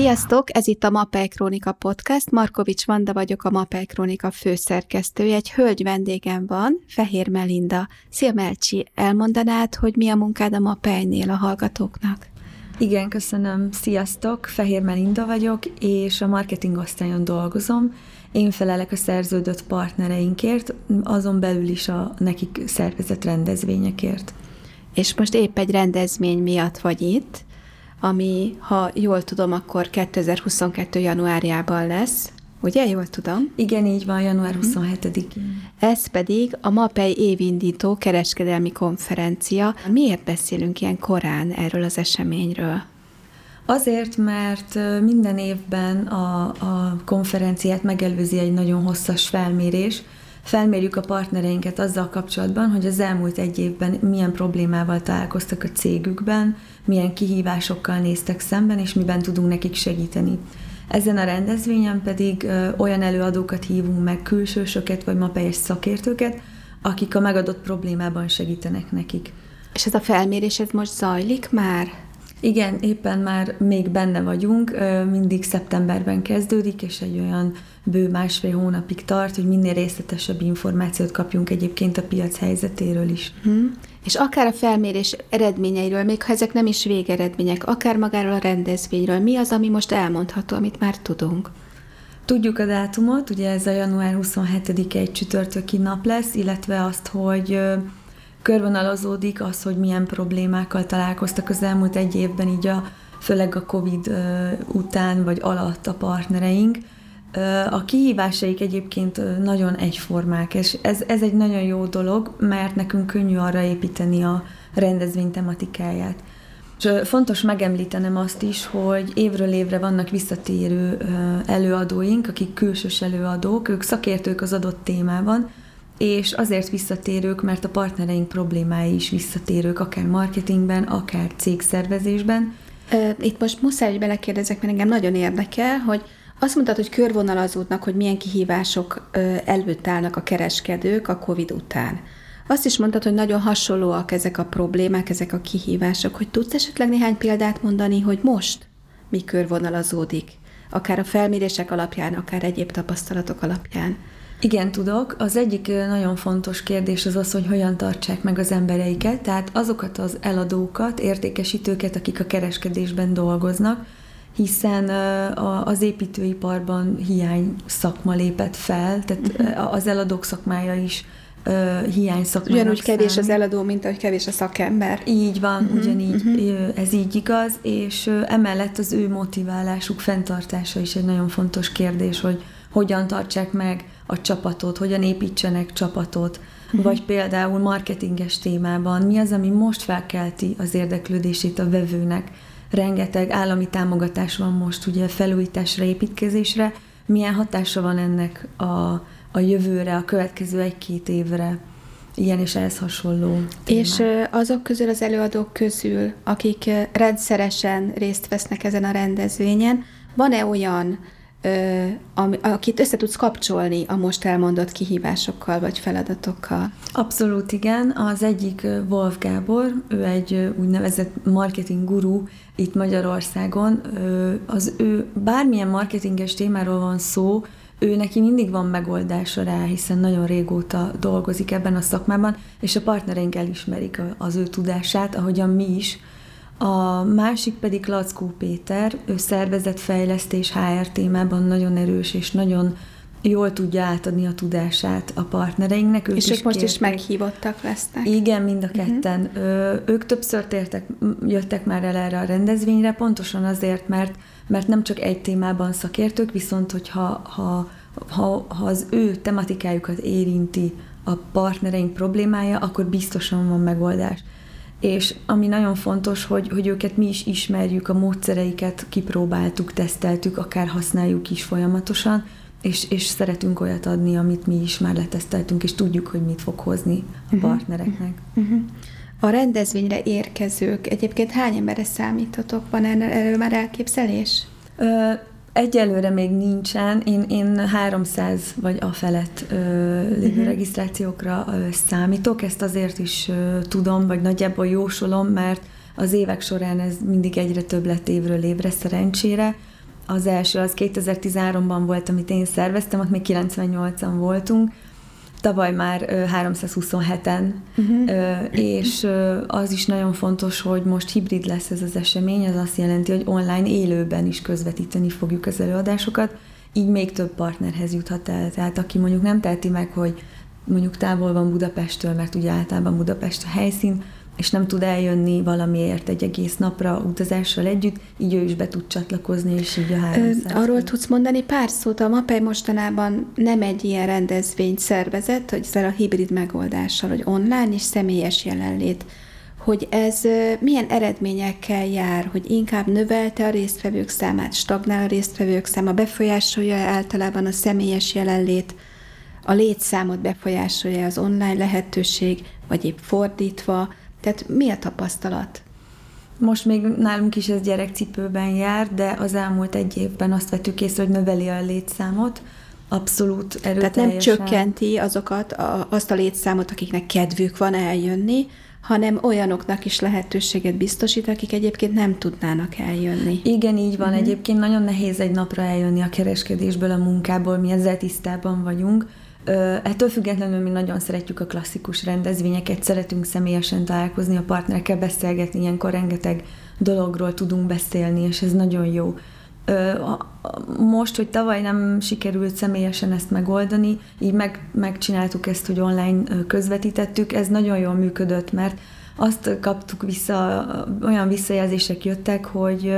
Sziasztok! Ez itt a Mapei Krónika Podcast. Markovics Vanda vagyok, a Mapei Krónika főszerkesztője. Egy hölgy vendégem van, Fehér Melinda. Szia Melcsi, elmondanád, hogy mi a munkád a Mapeinél a hallgatóknak? Igen, köszönöm. Sziasztok! Fehér Melinda vagyok, és a marketing osztályon dolgozom. Én felelek a szerződött partnereinkért, azon belül is a nekik szervezett rendezvényekért. És most épp egy rendezvény miatt vagy itt, ami, ha jól tudom, akkor 2022. januárjában lesz. Ugye, jól tudom? Igen, így van, január 27-én. Ez pedig a MAPEI évindító kereskedelmi konferencia. Miért beszélünk ilyen korán erről az eseményről? Azért, mert minden évben a, a konferenciát megelőzi egy nagyon hosszas felmérés, felmérjük a partnereinket azzal kapcsolatban, hogy az elmúlt egy évben milyen problémával találkoztak a cégükben, milyen kihívásokkal néztek szemben, és miben tudunk nekik segíteni. Ezen a rendezvényen pedig ö, olyan előadókat hívunk meg, külsősöket vagy mapelyes szakértőket, akik a megadott problémában segítenek nekik. És ez a felmérés, ez most zajlik már? Igen, éppen már még benne vagyunk, mindig szeptemberben kezdődik, és egy olyan bő másfél hónapig tart, hogy minél részletesebb információt kapjunk egyébként a piac helyzetéről is. Hmm. És akár a felmérés eredményeiről, még ha ezek nem is végeredmények, akár magáról a rendezvényről, mi az, ami most elmondható, amit már tudunk? Tudjuk a dátumot, ugye ez a január 27-e egy csütörtöki nap lesz, illetve azt, hogy körvonalazódik az, hogy milyen problémákkal találkoztak az elmúlt egy évben, így a, főleg a COVID után vagy alatt a partnereink. A kihívásaik egyébként nagyon egyformák, és ez, ez egy nagyon jó dolog, mert nekünk könnyű arra építeni a rendezvény tematikáját. És fontos megemlítenem azt is, hogy évről évre vannak visszatérő előadóink, akik külsős előadók, ők szakértők az adott témában, és azért visszatérők, mert a partnereink problémái is visszatérők, akár marketingben, akár cégszervezésben. Itt most muszáj, hogy belekérdezek, mert engem nagyon érdekel, hogy azt mondtad, hogy körvonalazódnak, hogy milyen kihívások előtt állnak a kereskedők a COVID után. Azt is mondtad, hogy nagyon hasonlóak ezek a problémák, ezek a kihívások, hogy tudsz esetleg néhány példát mondani, hogy most mi körvonalazódik, akár a felmérések alapján, akár egyéb tapasztalatok alapján. Igen, tudok. Az egyik nagyon fontos kérdés az az, hogy hogyan tartsák meg az embereiket, tehát azokat az eladókat, értékesítőket, akik a kereskedésben dolgoznak, hiszen az építőiparban hiány szakma lépett fel, tehát uh-huh. az eladók szakmája is hiány szakmának Ugyanúgy kevés az eladó, mint ahogy kevés a szakember. Így van, uh-huh, ugyanígy, uh-huh. ez így igaz, és emellett az ő motiválásuk fenntartása is egy nagyon fontos kérdés, hogy hogyan tartsák meg a csapatot, hogyan építsenek csapatot, uh-huh. vagy például marketinges témában mi az, ami most felkelti az érdeklődését a vevőnek. Rengeteg állami támogatás van most ugye felújításra, építkezésre, milyen hatása van ennek a, a jövőre, a következő egy-két évre ilyen és ehhez hasonló témák. És azok közül, az előadók közül, akik rendszeresen részt vesznek ezen a rendezvényen, van-e olyan akit össze tudsz kapcsolni a most elmondott kihívásokkal vagy feladatokkal? Abszolút igen. Az egyik Wolf Gábor, ő egy úgynevezett marketing guru itt Magyarországon. Az ő bármilyen marketinges témáról van szó, ő neki mindig van megoldása rá, hiszen nagyon régóta dolgozik ebben a szakmában, és a partnereink elismerik az ő tudását, ahogyan mi is, a másik pedig Lackó Péter, ő szervezetfejlesztés HR témában nagyon erős és nagyon jól tudja átadni a tudását a partnereinknek. Ők és ők most kérték. is meghívottak lesznek. Igen, mind a mhm. ketten. Uh-huh. Ők többször tértek, jöttek már el erre a rendezvényre, pontosan azért, mert, mert nem csak egy témában szakértők, viszont hogyha ha, ha, ha az ő tematikájukat érinti a partnereink problémája, akkor biztosan van megoldás és ami nagyon fontos, hogy, hogy őket mi is ismerjük, a módszereiket kipróbáltuk, teszteltük, akár használjuk is folyamatosan, és, és szeretünk olyat adni, amit mi is már leteszteltünk, és tudjuk, hogy mit fog hozni a uh-huh. partnereknek. Uh-huh. A rendezvényre érkezők, egyébként hány emberre számítotok? Van erről már elképzelés? Egyelőre még nincsen. Én, én 300 vagy a felett ö, lévő uh-huh. regisztrációkra ö, számítok. Ezt azért is ö, tudom, vagy nagyjából jósolom, mert az évek során ez mindig egyre több lett évről évre szerencsére. az első az 2013-ban volt, amit én szerveztem, ott még 98-an voltunk, tavaly már 327-en, uh-huh. és az is nagyon fontos, hogy most hibrid lesz ez az esemény, ez azt jelenti, hogy online élőben is közvetíteni fogjuk az előadásokat, így még több partnerhez juthat el. Tehát aki mondjuk nem teheti meg, hogy mondjuk távol van Budapesttől, mert ugye általában Budapest a helyszín, és nem tud eljönni valamiért egy egész napra utazással együtt, így ő is be tud csatlakozni, és így a 300 Arról tudsz mondani pár szót, a MAPEI mostanában nem egy ilyen rendezvényt szervezett, hogy ezzel a hibrid megoldással, hogy online és személyes jelenlét, hogy ez milyen eredményekkel jár, hogy inkább növelte a résztvevők számát, stagnál a résztvevők száma, befolyásolja általában a személyes jelenlét, a létszámot befolyásolja az online lehetőség, vagy épp fordítva, tehát mi a tapasztalat? Most még nálunk is ez gyerekcipőben jár, de az elmúlt egy évben azt vettük észre, hogy növeli a létszámot, abszolút erőteljesen. Tehát nem csökkenti azokat, a, azt a létszámot, akiknek kedvük van eljönni, hanem olyanoknak is lehetőséget biztosít, akik egyébként nem tudnának eljönni. Igen, így van. Uh-huh. Egyébként nagyon nehéz egy napra eljönni a kereskedésből, a munkából, mi ezzel tisztában vagyunk. Ettől függetlenül mi nagyon szeretjük a klasszikus rendezvényeket, szeretünk személyesen találkozni a partnerekkel, beszélgetni, ilyenkor rengeteg dologról tudunk beszélni, és ez nagyon jó. Most, hogy tavaly nem sikerült személyesen ezt megoldani, így meg, megcsináltuk ezt, hogy online közvetítettük, ez nagyon jól működött, mert azt kaptuk vissza, olyan visszajelzések jöttek, hogy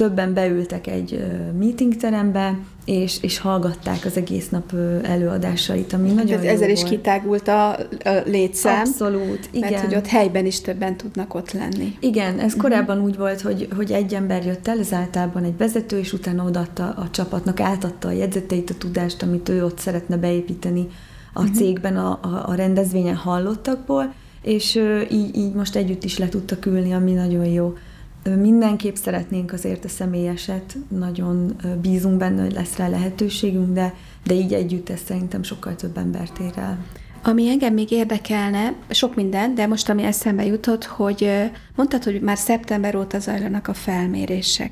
többen beültek egy meetingterembe, és, és hallgatták az egész nap előadásait, ami nagyon Ez jó Ezzel volt. is kitágult a, a létszám. Abszolút, igen. Mert hogy ott helyben is többen tudnak ott lenni. Igen, ez uh-huh. korábban úgy volt, hogy, hogy egy ember jött el, ez általában egy vezető, és utána odaadta a csapatnak, átadta a jegyzeteit, a tudást, amit ő ott szeretne beépíteni a uh-huh. cégben, a, a, a rendezvényen hallottakból, és így, így most együtt is le tudtak ülni, ami nagyon jó. Mindenképp szeretnénk azért a személyeset, nagyon bízunk benne, hogy lesz rá lehetőségünk, de, de így együtt ez szerintem sokkal több embert ér el. Ami engem még érdekelne, sok minden, de most ami eszembe jutott, hogy mondtad, hogy már szeptember óta zajlanak a felmérések,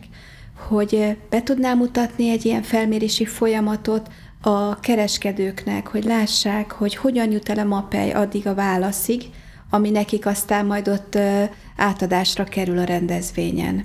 hogy be tudnál mutatni egy ilyen felmérési folyamatot a kereskedőknek, hogy lássák, hogy hogyan jut el a mapej addig a válaszig, ami nekik aztán majd ott átadásra kerül a rendezvényen.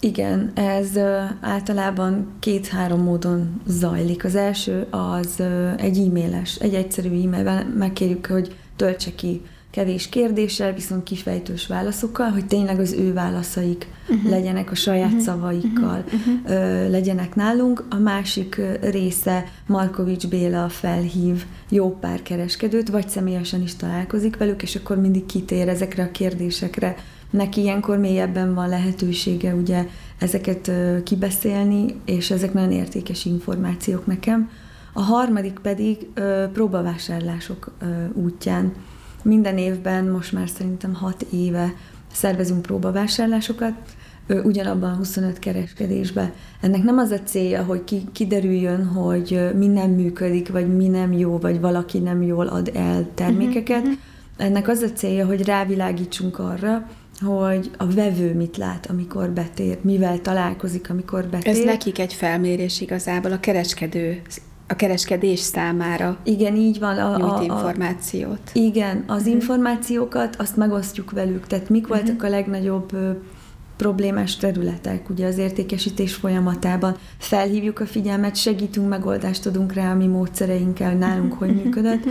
Igen, ez általában két-három módon zajlik. Az első az egy e-mailes, egy egyszerű e-mailben megkérjük, hogy töltse ki kevés kérdéssel, viszont kifejtős válaszokkal, hogy tényleg az ő válaszaik uh-huh. legyenek a saját uh-huh. szavaikkal, uh-huh. Ö, legyenek nálunk. A másik része Markovics Béla felhív jó pár kereskedőt, vagy személyesen is találkozik velük, és akkor mindig kitér ezekre a kérdésekre. Neki ilyenkor mélyebben van lehetősége ugye ezeket ö, kibeszélni, és ezek nagyon értékes információk nekem. A harmadik pedig ö, próbavásárlások ö, útján minden évben, most már szerintem hat éve szervezünk próbavásárlásokat, ugyanabban a 25 kereskedésbe. Ennek nem az a célja, hogy ki, kiderüljön, hogy mi nem működik, vagy mi nem jó, vagy valaki nem jól ad el termékeket. Uh-huh. Ennek az a célja, hogy rávilágítsunk arra, hogy a vevő mit lát, amikor betér, mivel találkozik, amikor betér. Ez nekik egy felmérés igazából, a kereskedő a kereskedés számára igen, így van. A, nyújt a, információt. Igen, az uh-huh. információkat azt megosztjuk velük, tehát mik uh-huh. voltak a legnagyobb ö, problémás területek ugye az értékesítés folyamatában. Felhívjuk a figyelmet, segítünk, megoldást adunk rá a mi módszereinkkel, nálunk hogy működött,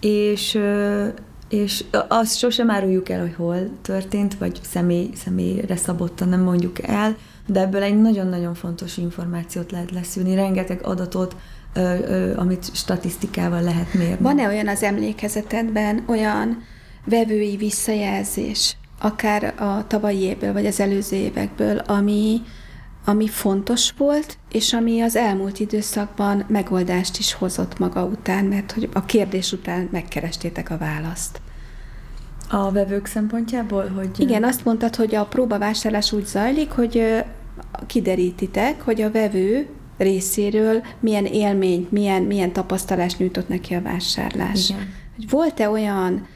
és ö, és azt sosem áruljuk el, hogy hol történt, vagy személy, személyre szabottan nem mondjuk el, de ebből egy nagyon-nagyon fontos információt lehet leszűrni, rengeteg adatot, amit statisztikával lehet mérni. Van-e olyan az emlékezetedben, olyan vevői visszajelzés, akár a tavalyi évből, vagy az előző évekből, ami, ami fontos volt, és ami az elmúlt időszakban megoldást is hozott maga után, mert hogy a kérdés után megkerestétek a választ. A vevők szempontjából, hogy... Igen, azt mondtad, hogy a próbavásárlás úgy zajlik, hogy kiderítitek, hogy a vevő részéről milyen élményt, milyen, milyen tapasztalást nyújtott neki a vásárlás. Igen. Volt-e olyan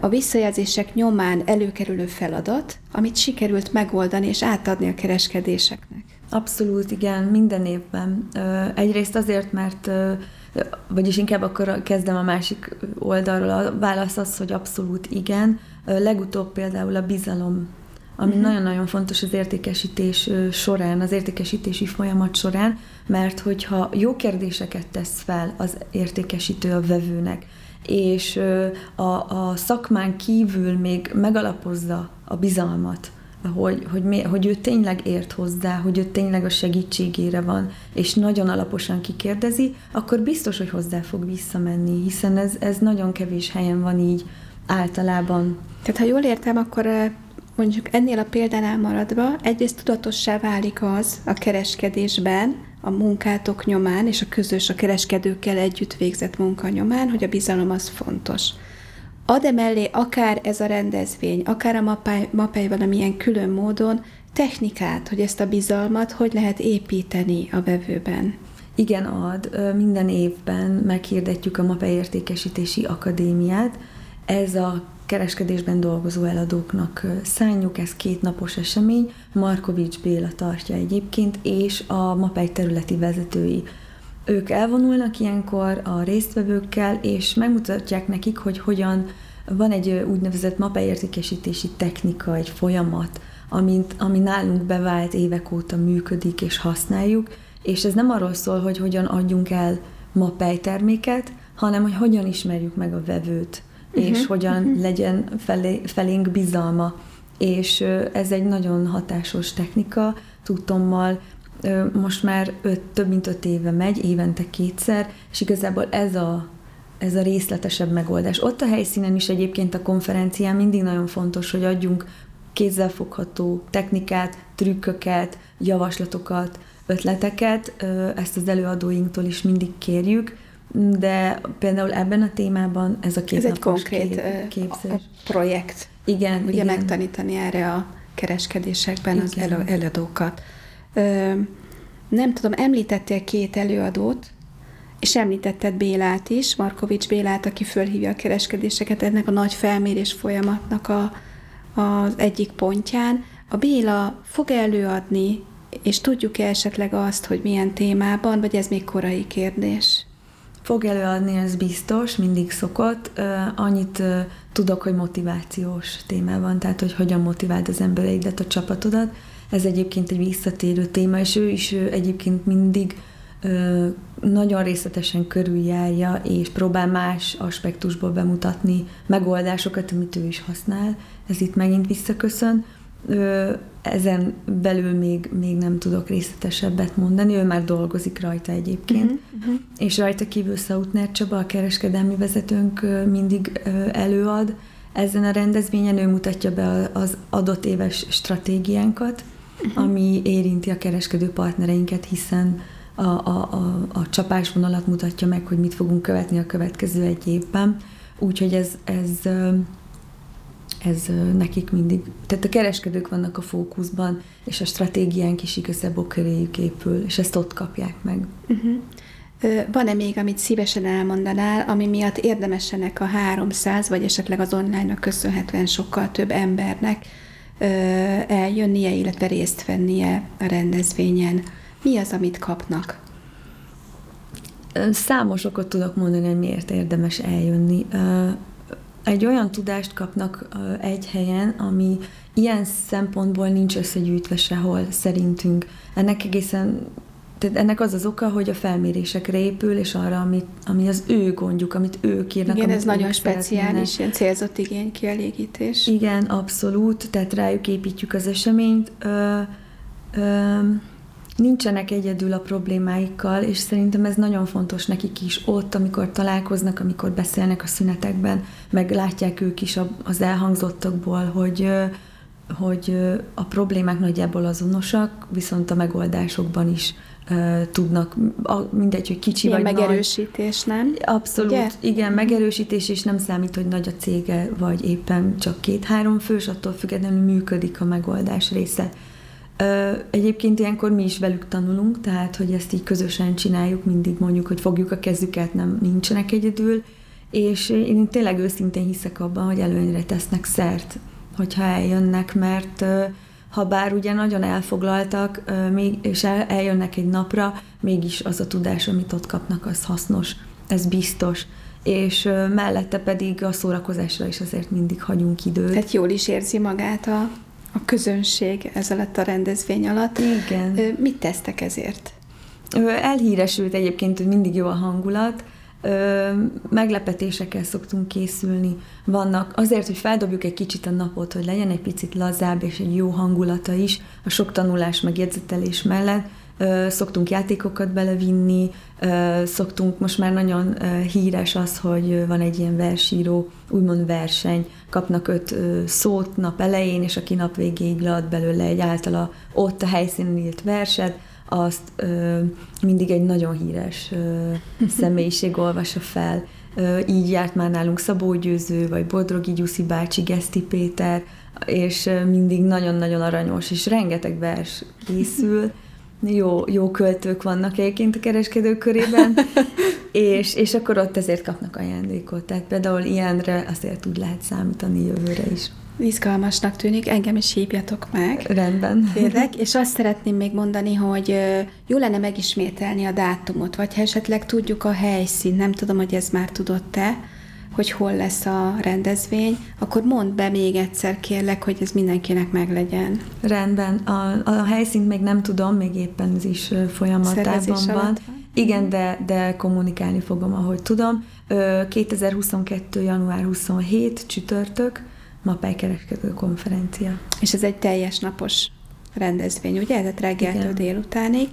a visszajelzések nyomán előkerülő feladat, amit sikerült megoldani és átadni a kereskedéseknek? Abszolút, igen, minden évben. Egyrészt azért, mert vagyis inkább akkor kezdem a másik oldalról. A válasz az, hogy abszolút igen. Legutóbb például a bizalom ami uh-huh. nagyon-nagyon fontos az értékesítés során, az értékesítési folyamat során, mert hogyha jó kérdéseket tesz fel az értékesítő a vevőnek, és a, a szakmán kívül még megalapozza a bizalmat, hogy, hogy, mi, hogy ő tényleg ért hozzá, hogy ő tényleg a segítségére van, és nagyon alaposan kikérdezi, akkor biztos, hogy hozzá fog visszamenni, hiszen ez, ez nagyon kevés helyen van így általában. Tehát ha jól értem, akkor mondjuk ennél a példánál maradva egyrészt tudatossá válik az a kereskedésben, a munkátok nyomán és a közös a kereskedőkkel együtt végzett munka nyomán, hogy a bizalom az fontos. Ad-e mellé akár ez a rendezvény, akár a mapály, mapály valamilyen külön módon technikát, hogy ezt a bizalmat hogy lehet építeni a vevőben? Igen, ad. Minden évben meghirdetjük a MAPE értékesítési akadémiát. Ez a kereskedésben dolgozó eladóknak szánjuk, ez két napos esemény, Markovics Béla tartja egyébként, és a MAPEI területi vezetői. Ők elvonulnak ilyenkor a résztvevőkkel, és megmutatják nekik, hogy hogyan van egy úgynevezett MAPEI értékesítési technika, egy folyamat, amint, ami nálunk bevált évek óta működik és használjuk, és ez nem arról szól, hogy hogyan adjunk el MAPEI terméket, hanem hogy hogyan ismerjük meg a vevőt, uh-huh. és hogyan uh-huh. legyen felé, felénk bizalma. És ez egy nagyon hatásos technika, tudtommal most már öt, több mint öt éve megy, évente kétszer, és igazából ez a, ez a részletesebb megoldás. Ott a helyszínen is egyébként a konferencián mindig nagyon fontos, hogy adjunk kézzelfogható technikát, trükköket, javaslatokat, ötleteket, ezt az előadóinktól is mindig kérjük, de például ebben a témában ez a két Ez egy konkrét kép, képzés. projekt. Igen, Ugye igen. megtanítani erre a kereskedésekben igen. az elő, előadókat. Ö, nem tudom, említettél két előadót, és említetted Bélát is, Markovics Bélát, aki fölhívja a kereskedéseket ennek a nagy felmérés folyamatnak a, az egyik pontján. A Béla fog előadni, és tudjuk-e esetleg azt, hogy milyen témában, vagy ez még korai kérdés? Fog előadni, ez biztos, mindig szokott. Annyit tudok, hogy motivációs téma van, tehát hogy hogyan motiváld az embereidet, a csapatodat. Ez egyébként egy visszatérő téma, és ő is egyébként mindig nagyon részletesen körüljárja, és próbál más aspektusból bemutatni megoldásokat, amit ő is használ. Ez itt megint visszaköszön ezen belül még, még nem tudok részletesebbet mondani, ő már dolgozik rajta egyébként, uh-huh, uh-huh. és rajta kívül Szautner Csaba, a kereskedelmi vezetőnk mindig előad. Ezen a rendezvényen ő mutatja be az adott éves stratégiánkat, uh-huh. ami érinti a kereskedő partnereinket, hiszen a, a, a, a csapásvonalat mutatja meg, hogy mit fogunk követni a következő egy évben. Úgyhogy ez, ez ez nekik mindig, tehát a kereskedők vannak a fókuszban, és a stratégiánk is igazából köréjük épül, és ezt ott kapják meg. Uh-huh. Van-e még, amit szívesen elmondanál, ami miatt érdemesenek a 300, vagy esetleg az online-nak köszönhetően sokkal több embernek eljönnie, illetve részt vennie a rendezvényen? Mi az, amit kapnak? Számos okot tudok mondani, hogy miért érdemes eljönni egy olyan tudást kapnak egy helyen, ami ilyen szempontból nincs összegyűjtve sehol szerintünk. Ennek egészen tehát ennek az az oka, hogy a felmérésekre épül, és arra, amit, ami az ő gondjuk, amit ők írnak. Igen, ez nagyon speciális, ilyen célzott igény kielégítés. Igen, abszolút, tehát rájuk építjük az eseményt. Ö, ö, nincsenek egyedül a problémáikkal, és szerintem ez nagyon fontos nekik is ott, amikor találkoznak, amikor beszélnek a szünetekben, meg látják ők is az elhangzottakból, hogy hogy a problémák nagyjából azonosak, viszont a megoldásokban is tudnak, mindegy, hogy kicsi Ilyen vagy megerősítés, nagy. nem? Abszolút, Ugye? igen, megerősítés, és nem számít, hogy nagy a cége, vagy éppen csak két-három fős, attól függetlenül működik a megoldás része. Egyébként ilyenkor mi is velük tanulunk, tehát hogy ezt így közösen csináljuk, mindig mondjuk, hogy fogjuk a kezüket, nem nincsenek egyedül, és én tényleg őszintén hiszek abban, hogy előnyre tesznek szert, hogyha eljönnek, mert ha bár ugye nagyon elfoglaltak, és eljönnek egy napra, mégis az a tudás, amit ott kapnak, az hasznos, ez biztos és mellette pedig a szórakozásra is azért mindig hagyunk időt. Tehát jól is érzi magát a, a közönség ez alatt a rendezvény alatt. Igen. Mit tesztek ezért? Elhíresült egyébként, hogy mindig jó a hangulat, meglepetésekkel szoktunk készülni. Vannak azért, hogy feldobjuk egy kicsit a napot, hogy legyen egy picit lazább és egy jó hangulata is a sok tanulás, meg jegyzetelés mellett. Szoktunk játékokat belevinni, szoktunk, most már nagyon híres az, hogy van egy ilyen versíró, úgymond verseny, kapnak öt szót nap elején, és aki nap végéig lead belőle egy általa ott a helyszínen írt verset, azt ö, mindig egy nagyon híres ö, személyiség olvassa fel. Ö, így járt már nálunk Szabó Győző, vagy Bodrogi Gyuszi bácsi, Geszti Péter, és mindig nagyon-nagyon aranyos, és rengeteg vers készül. Jó, jó költők vannak egyébként a kereskedők körében, és, és akkor ott ezért kapnak ajándékot. Tehát például ilyenre azért úgy lehet számítani jövőre is. Izgalmasnak tűnik, engem is hívjatok meg. Rendben. Kérlek, és azt szeretném még mondani, hogy jó lenne megismételni a dátumot, vagy ha esetleg tudjuk a helyszín, nem tudom, hogy ez már tudott-e, hogy hol lesz a rendezvény, akkor mondd be még egyszer, kérlek, hogy ez mindenkinek meglegyen. Rendben. A, a helyszínt még nem tudom, még éppen ez is folyamatában van. Igen, de, de kommunikálni fogom, ahogy tudom. 2022. január 27 csütörtök, Mapály kereskedő konferencia. És ez egy teljes napos rendezvény, ugye? Tehát reggeltől délutánig.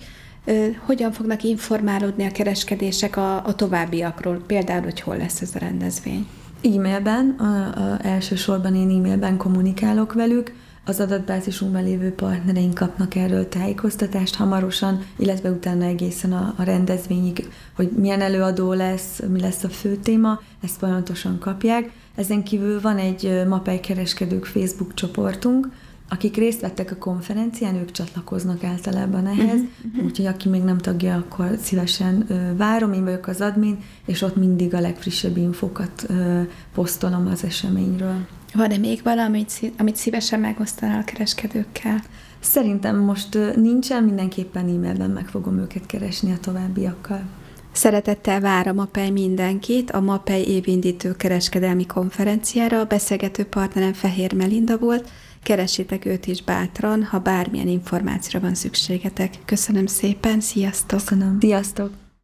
Hogyan fognak informálódni a kereskedések a, a továbbiakról? Például, hogy hol lesz ez a rendezvény? E-mailben, a, a elsősorban én e-mailben kommunikálok velük, az adatbázisunkban lévő partnereink kapnak erről tájékoztatást hamarosan, illetve utána egészen a, a rendezvényig, hogy milyen előadó lesz, mi lesz a fő téma, ezt folyamatosan kapják. Ezen kívül van egy Mapei Kereskedők Facebook csoportunk, akik részt vettek a konferencián, ők csatlakoznak általában ehhez, uh-huh. úgyhogy aki még nem tagja, akkor szívesen ö, várom, én vagyok az admin, és ott mindig a legfrissebb infókat ö, posztolom az eseményről. Van-e még valami, amit szívesen megosztanál a kereskedőkkel? Szerintem most nincsen, mindenképpen e-mailben meg fogom őket keresni a továbbiakkal. Szeretettel vár a MAPEI mindenkit a MAPEI évindító kereskedelmi konferenciára. A beszélgető partnerem Fehér Melinda volt. Keressétek őt is bátran, ha bármilyen információra van szükségetek. Köszönöm szépen, sziasztok! Köszönöm. Sziasztok!